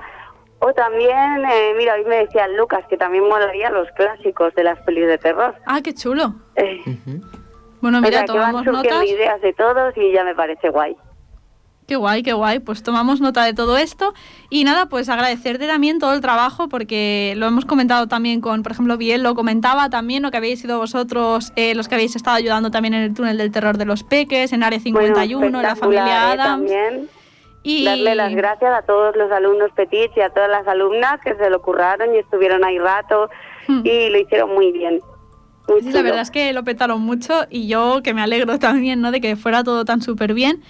O también, eh, mira, hoy me decía Lucas que también molaría los clásicos de las pelis de terror. Ah, qué chulo. Eh. Bueno, o mira, sea, que van tomamos notas. ideas de todos y ya me parece guay. Qué guay, qué guay. Pues tomamos nota de todo esto. Y nada, pues agradecerte también todo el trabajo, porque lo hemos comentado también con, por ejemplo, Biel lo comentaba también, lo que habéis sido vosotros, eh, los que habéis estado ayudando también en el túnel del terror de los peques, en Área 51, Bueno, en la familia ¿eh? Adams. Y Darle las gracias a todos los alumnos Petit y a todas las alumnas que se lo curraron y estuvieron ahí rato Hmm. y lo hicieron muy bien. Muy Sí, la verdad es que lo petaron mucho y yo que me alegro también, ¿no? De que fuera todo tan súper bien.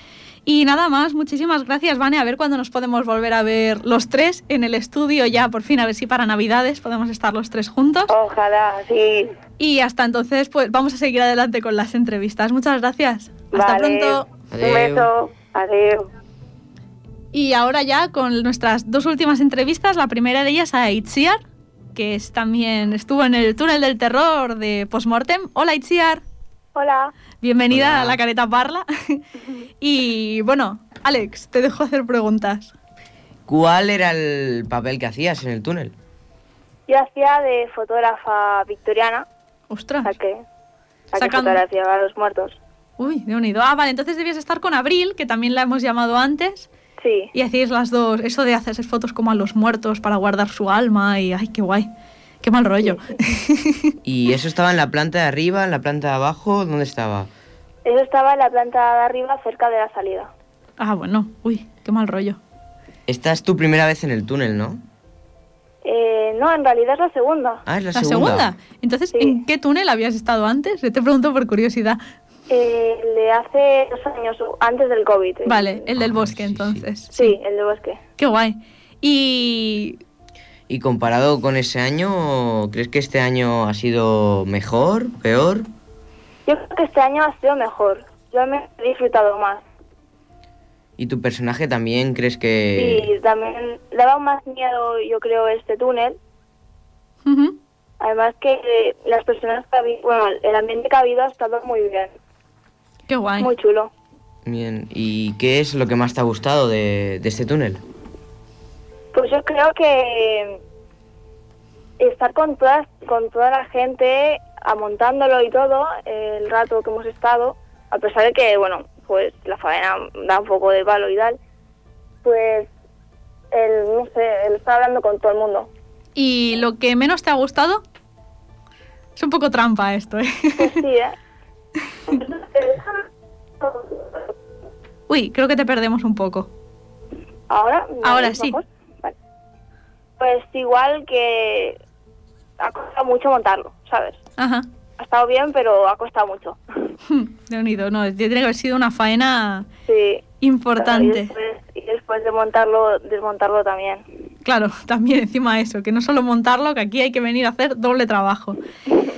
Y nada más, muchísimas gracias, Vane. A ver cuándo nos podemos volver a ver los tres en el estudio ya, por fin, a ver si para Navidades podemos estar los tres juntos. Ojalá, sí. Y hasta entonces, pues vamos a seguir adelante con las entrevistas. Muchas gracias. Hasta Vale. pronto. Un Adeu. beso. Adiós. Y ahora ya con nuestras dos últimas entrevistas, la primera de ellas a Itziar, que es también estuvo en el túnel del terror de Postmortem. Hola Itziar. Hola. Bienvenida Hola. a la careta parla. y bueno, Alex, te dejo hacer preguntas. ¿Cuál era el papel que hacías en el túnel? Yo hacía de fotógrafa victoriana, Ostras. la que, la que Sacan- fotografiaba a los muertos. Uy, de unido. Ah, vale, entonces debías estar con Abril, que también la hemos llamado antes. Sí, Y hacéis las dos, eso de hacerse fotos como a los muertos para guardar su alma y ay, qué guay. Qué mal rollo. ¿Y eso estaba en la planta de arriba, en la planta de abajo? ¿Dónde estaba? eso estaba en la planta de arriba cerca de la salida. ah, bueno. Uy, qué mal rollo. Esta es tu primera vez en el túnel, ¿no? Eh, no, en realidad es la segunda. Ah, es la, ¿La segunda? Entonces, Sí. ¿en qué túnel habías estado antes? Te pregunto por curiosidad. Eh, de hace dos años, antes del COVID. eh. Vale, el del Ah, bosque, sí, sí. entonces. Sí, el de bosque. Qué guay. Y ¿Y comparado con ese año, crees que este año ha sido mejor, peor? Yo creo que este año ha sido mejor. Yo me he disfrutado más. ¿Y tu personaje también crees que...? también daba más miedo, yo creo, este túnel. Además que las personas que ha habido, bueno, el ambiente que ha habido ha estado muy bien, qué guay. muy chulo. Bien, ¿y qué es lo que más te ha gustado de, de este túnel? Pues yo creo que estar con toda, con toda la gente, amontándolo y todo, el rato que hemos estado, a pesar de que, bueno, pues la faena da un poco de palo y tal, pues el, no sé, el estar hablando con todo el mundo. ¿Y lo que menos te ha gustado? Es un poco trampa esto, ¿eh? Pues sí, ¿eh? Uy, creo que te perdemos un poco. ¿Ahora? ¿Me Ahora sí. mejor? Pues igual que ha costado mucho montarlo, ¿sabes? Ajá. Ha estado bien, pero ha costado mucho. De unido, no, tiene que haber sido una faena Sí. Y importante. después, y después de montarlo, desmontarlo también. Claro, también encima eso, que no solo montarlo, que aquí hay que venir a hacer doble trabajo.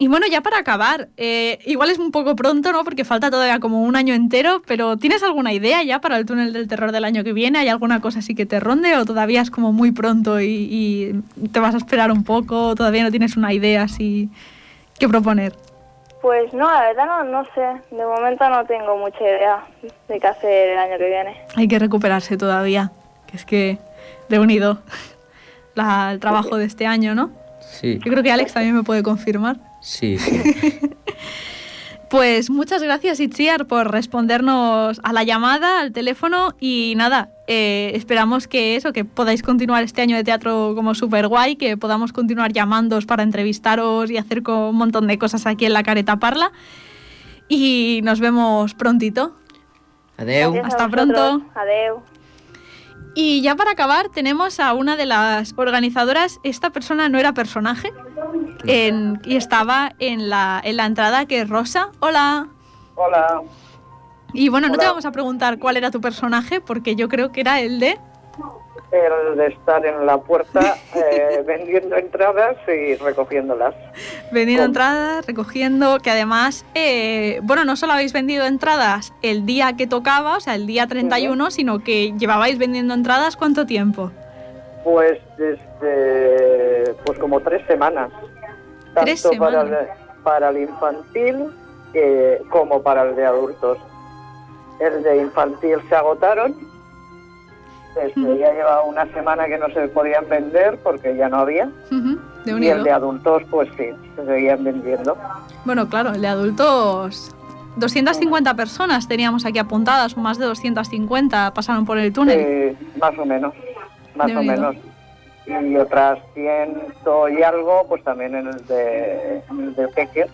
Y bueno, ya para acabar, eh, igual es un poco pronto, ¿no? Porque falta todavía como un año entero, pero ¿tienes alguna idea ya para el túnel del terror del año que viene? ¿Hay alguna cosa así que te ronde o todavía es como muy pronto y, y te vas a esperar un poco? ¿Todavía no tienes una idea así que proponer? Pues no, la verdad no, no sé. De momento no tengo mucha idea de qué hacer el año que viene. Hay que recuperarse todavía, que es que de unido la- el trabajo de este año, ¿no? Sí, Yo creo que Alex también me puede confirmar. Sí, sí. Pues muchas gracias, Itziar, por respondernos a la llamada, al teléfono y nada, eh, esperamos que eso, que podáis continuar este año de teatro como súper guay, que podamos continuar llamándoos para entrevistaros y hacer un montón de cosas aquí en la Careta Parla. Y nos vemos prontito. Adeu. Gracias Hasta pronto. Adeu. Y ya para acabar, tenemos a una de las organizadoras. Esta persona no era personaje en- y estaba en la, en la entrada, que es Rosa. Hola. Hola, Y bueno, no te vamos a preguntar cuál era tu personaje, porque yo creo que era el de... el de estar en la puerta eh, vendiendo entradas y recogiéndolas. Vendiendo entradas, recogiendo, que además, eh, bueno, no solo habéis vendido entradas el día que tocaba, o sea, el día 31, sino que llevabais vendiendo entradas cuánto tiempo. Pues desde pues como tres semanas. Tanto Para, el, para el infantil eh, como para el de adultos. El de infantil se agotaron. Este, Ujú. Ya lleva una semana que no se podían vender porque ya no había. De Y el de adultos, pues sí, se seguían vendiendo. Bueno, claro, el de adultos... 250 personas teníamos aquí apuntadas, o más de 250 pasaron por el túnel. Sí, más o menos, más o menos. Y otras ciento y algo, pues también en el de, en el de Peque.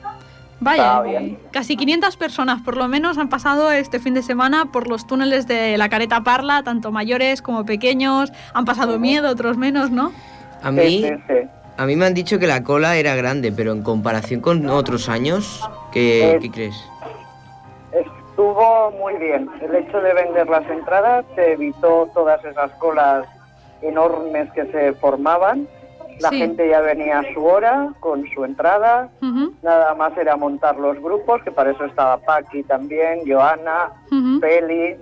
Vaya, casi 500 personas por lo menos han pasado este fin de semana por los túneles de la Careta Parla, tanto mayores como pequeños. Han pasado miedo, otros menos, ¿no? A Sí, mí, sí, sí. a mí me han dicho que la cola era grande, pero en comparación con otros años, ¿qué, Eh, ¿qué crees? Estuvo muy bien. El hecho de vender las entradas te evitó todas esas colas enormes que se formaban. La Sí. gente ya venía a su hora con su entrada. Nada más era montar los grupos, que para eso estaba Paqui también, Joana. Feli.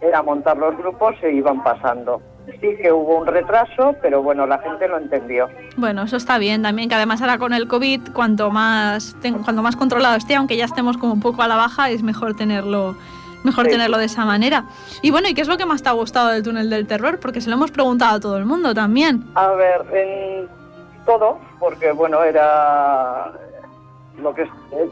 Era montar los grupos e iban pasando. Sí que hubo un retraso, pero bueno, la gente lo entendió. Bueno, eso está bien también, que además ahora con el COVID, cuanto más, cuanto más controlado esté, aunque ya estemos como un poco a la baja, es mejor tenerlo, mejor Sí. tenerlo de esa manera. Y bueno, ¿y qué es lo que más te ha gustado del túnel del terror? Porque se lo hemos preguntado a todo el mundo también. A ver, en todo, porque bueno, era lo que es, eh,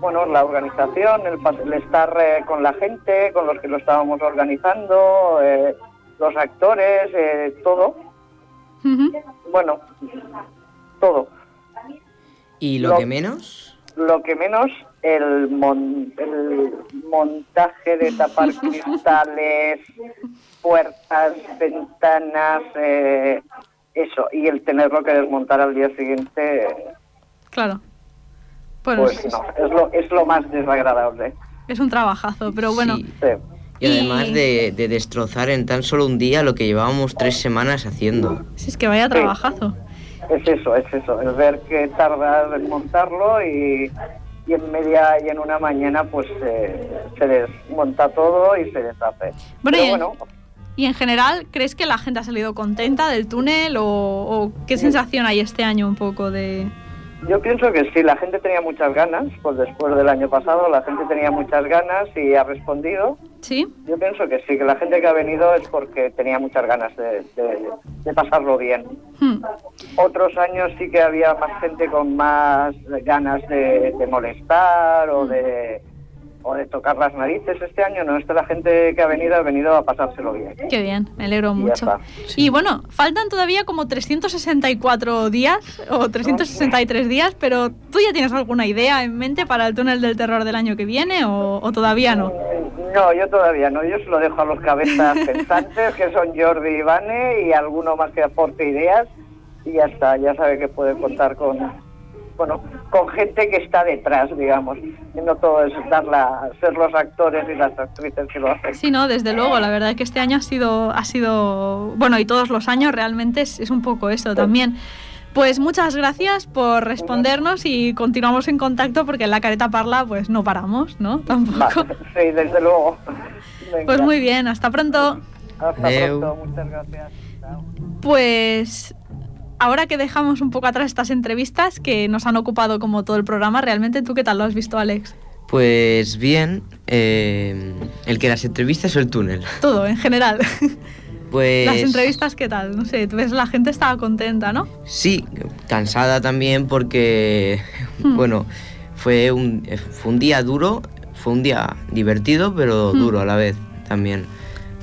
bueno, la organización, el, pas- el estar eh, con la gente, con los que lo estábamos organizando, eh, los actores, eh, todo, bueno, todo. ¿Y lo lo- que menos? Lo que menos el, mon- el montaje de tapar cristales, puertas, ventanas, eh, eso, y el tenerlo que desmontar al día siguiente, Claro. Pues, pues no, es lo, es lo más desagradable. es un trabajazo, pero bueno. Sí. Sí. Y además de destrozar en tan solo un día lo que llevábamos tres semanas haciendo. Si es que vaya trabajazo. Es eso, es eso, es ver que tarda en montarlo y, y en media y en una mañana pues eh, se desmonta todo y se deshace. Bueno, Pero y- bueno, Y en general, ¿crees que la gente ha salido contenta del túnel o, o qué sensación hay este año un poco de... Yo pienso que sí, la gente tenía muchas ganas, pues después del año pasado la gente tenía muchas ganas y ha respondido. ¿Sí? Yo pienso que sí, que la gente que ha venido es porque tenía muchas ganas de, de- de pasarlo bien. Hmm. Otros años sí que había más gente con más ganas de, de molestar o de, o de tocar las narices. Este año no, esta la gente que ha venido ha venido a pasárselo bien. Qué bien, me alegro Y mucho. Y bueno, faltan todavía como 364 días o 363 días, pero ¿tú ya tienes alguna idea en mente para el túnel del terror del año que viene o, o todavía no? No, yo todavía no. Yo se lo dejo a los cabezas pensantes, que son Jordi y Vane, y alguno más que aporte ideas. Y ya está, ya sabe que puede contar con, bueno, con gente que está detrás, digamos. Y no todo es dar la- ser los actores y las actrices que lo hacen. Sí, no, desde luego, la verdad es que este año ha sido, ha sido, bueno, y todos los años realmente es, es un poco eso también. Pues muchas gracias por respondernos y continuamos en contacto porque en la careta parla pues no paramos, ¿no? Tampoco. Vale, sí, desde luego. Venga, Pues muy bien, hasta pronto. Hasta Adeu. pronto, muchas gracias. Chao. Pues ahora que dejamos un poco atrás estas entrevistas que nos han ocupado como todo el programa, realmente tú qué tal lo has visto, Alex? Pues bien, eh, el que las entrevistas o el túnel. Todo, en general. Pues Las entrevistas, ¿qué tal? No sé, tú ves, la gente estaba contenta, ¿no? sí, cansada también porque, Hmm. bueno, fue un, fue un día duro, fue un día divertido, pero Hmm. duro a la vez también.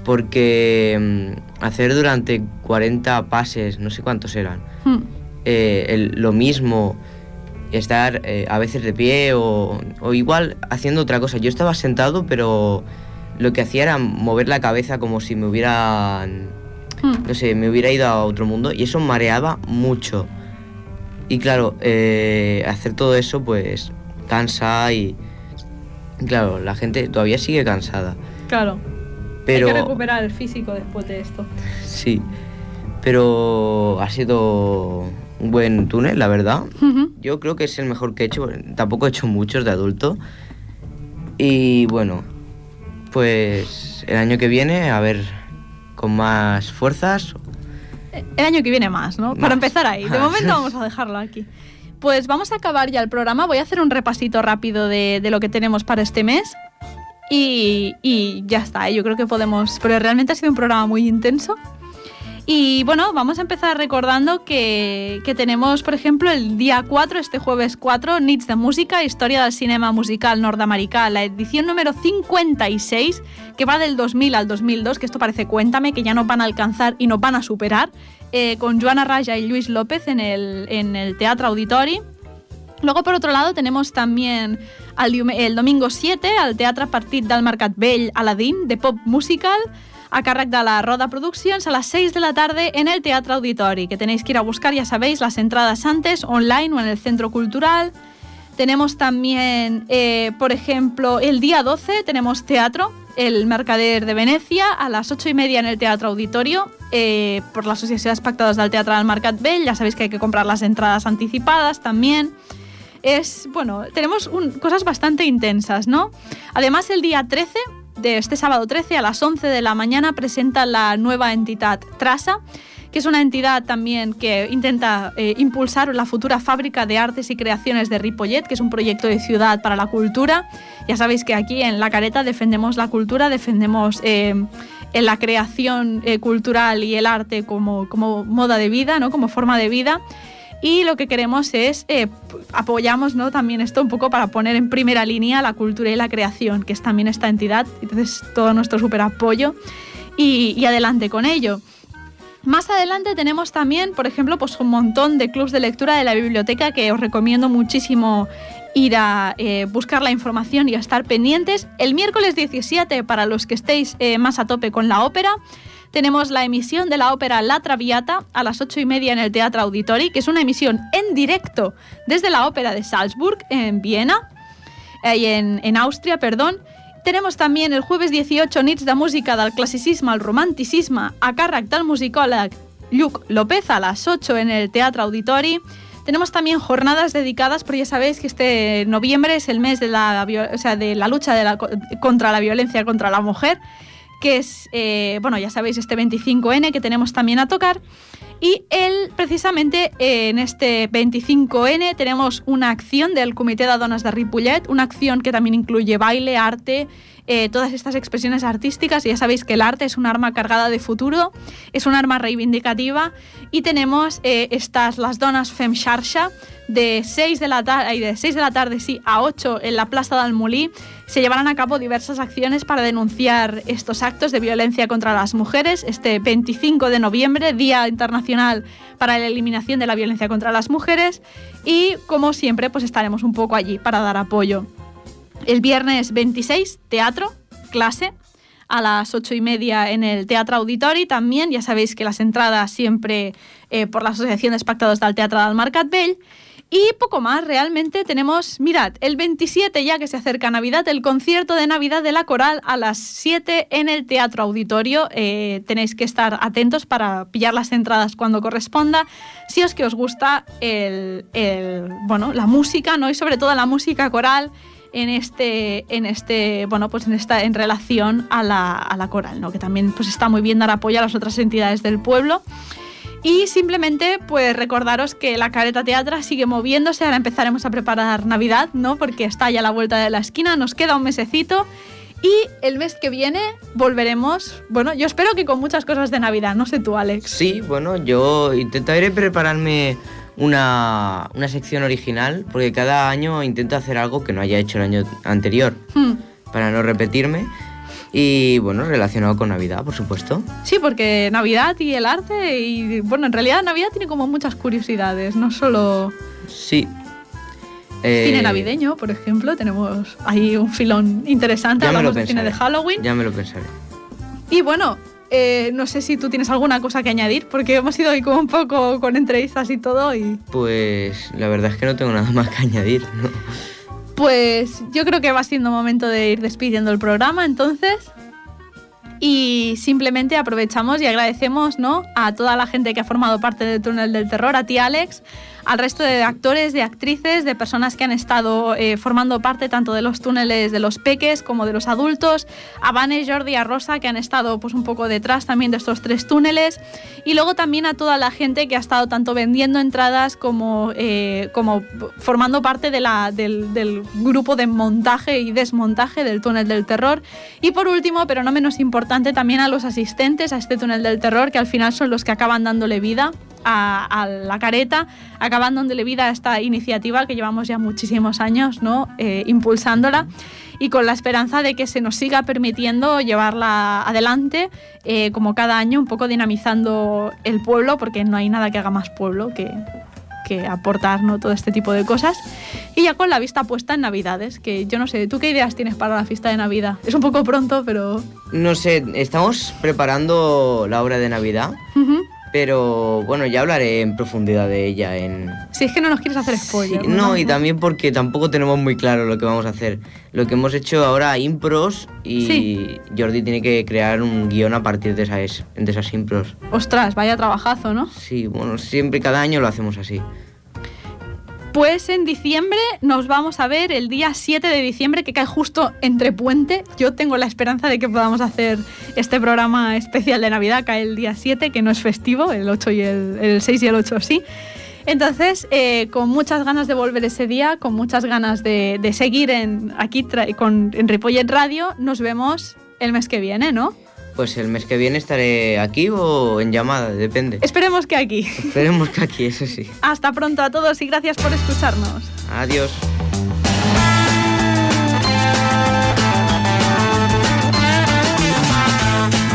Porque mm, hacer durante 40 pases, no sé cuántos eran, Hmm. eh, el- lo mismo, estar eh, a veces de pie o, o igual haciendo otra cosa. Yo estaba sentado, pero lo que hacía era mover la cabeza como si me hubieran, Hmm. no sé, me hubiera ido a otro mundo y eso mareaba mucho. Y claro, eh, hacer todo eso pues cansa y claro, la gente todavía sigue cansada. Claro. Pero Hay que recuperar el físico después de esto. sí, pero ha sido un buen túnel, la verdad. Yo creo que es el mejor que he hecho. Tampoco he hecho muchos de adulto. Y bueno, pues el año que viene, a ver, con más fuerzas. El año que viene más, ¿no? Para empezar ahí. De Más. momento vamos a dejarlo aquí. Pues vamos a acabar ya el programa. Voy a hacer un repasito rápido de, de lo que tenemos para este mes. Y, ya está, yo creo que podemos. Pero realmente ha sido un programa muy intenso. Y bueno, vamos a empezar recordando que, que tenemos, por ejemplo, el día 4, este jueves 4, Nits de Música, Historia del Cinema Musical Nordamericà, la edición número 56, que va del 2000 al 2002, que esto parece cuéntame, que ya nos van a alcanzar y nos van a superar, eh, con Joana Raja y Luis López en el, en el Teatro Auditori. Luego, por otro lado, tenemos también el, domingo 7 al Teatre Partit del Mercat Vell Aladdin, de pop musical, a càrrec de la Roda Productions a las 6 de la tarde en el Teatro Auditori, que tenéis que ir a buscar, ya sabéis, las entradas antes, online o en el Centro Cultural. Tenemos también, eh, por ejemplo, el día 12 tenemos teatro, el Mercader de Venecia, a las 8 y media en el Teatro Auditorio, eh, por la Asociación de Espectadors del Teatro del Mercat Vell. Ya sabéis que hay que comprar las entradas anticipadas también es, bueno, tenemos cosas bastante intensas, ¿no? Además, el día 13, de este sábado 13 a las 11 de la mañana, presenta la nueva entidad Trasa, que es una entidad también que intenta eh, impulsar la futura fábrica de artes y creaciones de Ripollet, que es un proyecto de ciudad para la cultura. Ya sabéis que aquí en La Careta defendemos la cultura, defendemos eh, la creación eh, cultural y el arte como, como moda de vida, ¿no? como forma de vida y lo que queremos es, eh, apoyamos ¿no? también esto un poco para poner en primera línea la cultura y la creación, que es también esta entidad, entonces todo nuestro súper apoyo y, y adelante con ello. Más adelante tenemos también, por ejemplo, pues un montón de clubs de lectura de la biblioteca que os recomiendo muchísimo ir a eh, buscar la información y a estar pendientes. El miércoles 17, para los que estéis eh, más a tope con la ópera, tenemos la emisión de la ópera La Traviata a las ocho y media en el Teatro Auditori, que es una emisión en directo desde la ópera de Salzburg, en Viena, eh, en, en Austria, perdón. Tenemos también el jueves 18 nits de música del classicisme al romanticisme a càrrec del musicòleg Lluc López a las 8 en el Teatro Auditori. Tenemos también jornadas dedicadas, porque ya sabéis que este noviembre es el mes de la, o sea, de la lucha de la, contra la violencia contra la mujer que es, eh, bueno, ya sabéis, este 25N que tenemos también a tocar. Y él, precisamente, en este 25N tenemos una acción del Comité de Donas de Ripollet, una acción que también incluye baile, arte, eh, todas estas expresiones artísticas. Ya sabéis que el arte es un arma cargada de futuro, es un arma reivindicativa. Y tenemos eh, estas, las Donas Fem Xarxa, de 6 de la tarde, de 6 de la tarde sí, a 8 en la Plaza del Molí se llevarán a cabo diversas acciones para denunciar estos actos de violencia contra las mujeres. Este 25 de noviembre, Día Internacional para la Eliminación de la Violencia contra las Mujeres. Y como siempre, pues estaremos un poco allí para dar apoyo. El viernes 26, teatro, clase, a las ocho y media en el Teatro Auditori también. Ya sabéis que las entradas siempre eh, por la Asociación de Espectadores del Teatro del Marcat Bell. Y poco más, realmente tenemos, mirad, el 27 ya que se acerca Navidad, el concierto de Navidad de la Coral a las 7 en el Teatro Auditorio. Eh, tenéis que estar atentos para pillar las entradas cuando corresponda. Si os que os gusta el, bueno, la música, ¿no? Y sobre todo la música coral en este, en este, bueno, pues en esta, en relación a la, a la coral, ¿no? Que también pues está muy bien dar apoyo a las otras entidades del pueblo. Y simplemente, pues recordaros que la careta teatra sigue moviéndose. Ahora empezaremos a preparar Navidad, ¿no? Porque está ya a la vuelta de la esquina, nos queda un mesecito. Y el mes que viene volveremos, bueno, yo espero que con muchas cosas de Navidad, no sé tú, Alex. Sí, bueno, yo intentaré prepararme una, una sección original, porque cada año intento hacer algo que no haya hecho el año anterior, hmm. para no repetirme. Y bueno, relacionado con Navidad, por supuesto. Sí, porque Navidad y el arte, y bueno, en realidad Navidad tiene como muchas curiosidades, no solo... Sí. Cine eh, navideño, por ejemplo, tenemos ahí un filón interesante, hablamos de cine de Halloween. Ya me lo pensaré. Y bueno, eh, no sé si tú tienes alguna cosa que añadir, porque hemos ido ahí como un poco con entrevistas y todo y... Pues la verdad es que no tengo nada más que añadir, ¿no? Pues yo creo que va siendo momento de ir despidiendo el programa, entonces. Y simplemente aprovechamos y agradecemos ¿no? a toda la gente que ha formado parte del túnel del terror, a ti Alex, al resto de actores, de actrices, de personas que han estado eh, formando parte tanto de los túneles de los peques como de los adultos, a Vane, Jordi, a Rosa, que han estado pues, un poco detrás también de estos tres túneles, y luego también a toda la gente que ha estado tanto vendiendo entradas como, eh, como formando parte de la, del, del grupo de montaje y desmontaje del túnel del terror. Y por último, pero no menos importante, también a los asistentes a este túnel del terror, que al final son los que acaban dándole vida a, la careta, acabando dándole vida a esta iniciativa que llevamos ya muchísimos años ¿no? Eh, impulsándola y con la esperanza de que se nos siga permitiendo llevarla adelante, eh, como cada año, un poco dinamizando el pueblo, porque no hay nada que haga más pueblo que, que aportar ¿no? todo este tipo de cosas. y ya con la vista puesta en Navidades, que yo no sé, ¿tú qué ideas tienes para la fiesta de Navidad? Es un poco pronto, pero... No sé, estamos preparando la obra de Navidad, Ujú. Pero bueno, ya hablaré en profundidad de ella en... Si es que no nos quieres hacer spoiler. Sí, no, y también porque tampoco tenemos muy claro lo que vamos a hacer. Lo que hemos hecho ahora impros y Sí. Jordi tiene que crear un guion a partir de esas, de esas impros. Ostras, vaya trabajazo, ¿no? Sí, bueno, siempre cada año lo hacemos así. Pues en diciembre nos vamos a ver el día 7 de diciembre, que cae justo entre puente. Yo tengo la esperanza de que podamos hacer este programa especial de Navidad, cae el día 7, que no es festivo, el 8 y el, el 6 y el 8 sí. Entonces, eh, con muchas ganas de volver ese día, con muchas ganas de, seguir en, aquí con, en Ripollet Radio, nos vemos el mes que viene, ¿no? Pues el mes que viene estaré aquí o en llamada, depende. Esperemos que aquí. Esperemos que aquí, eso sí. Hasta pronto a todos y gracias por escucharnos. Adiós.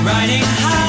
Riding high,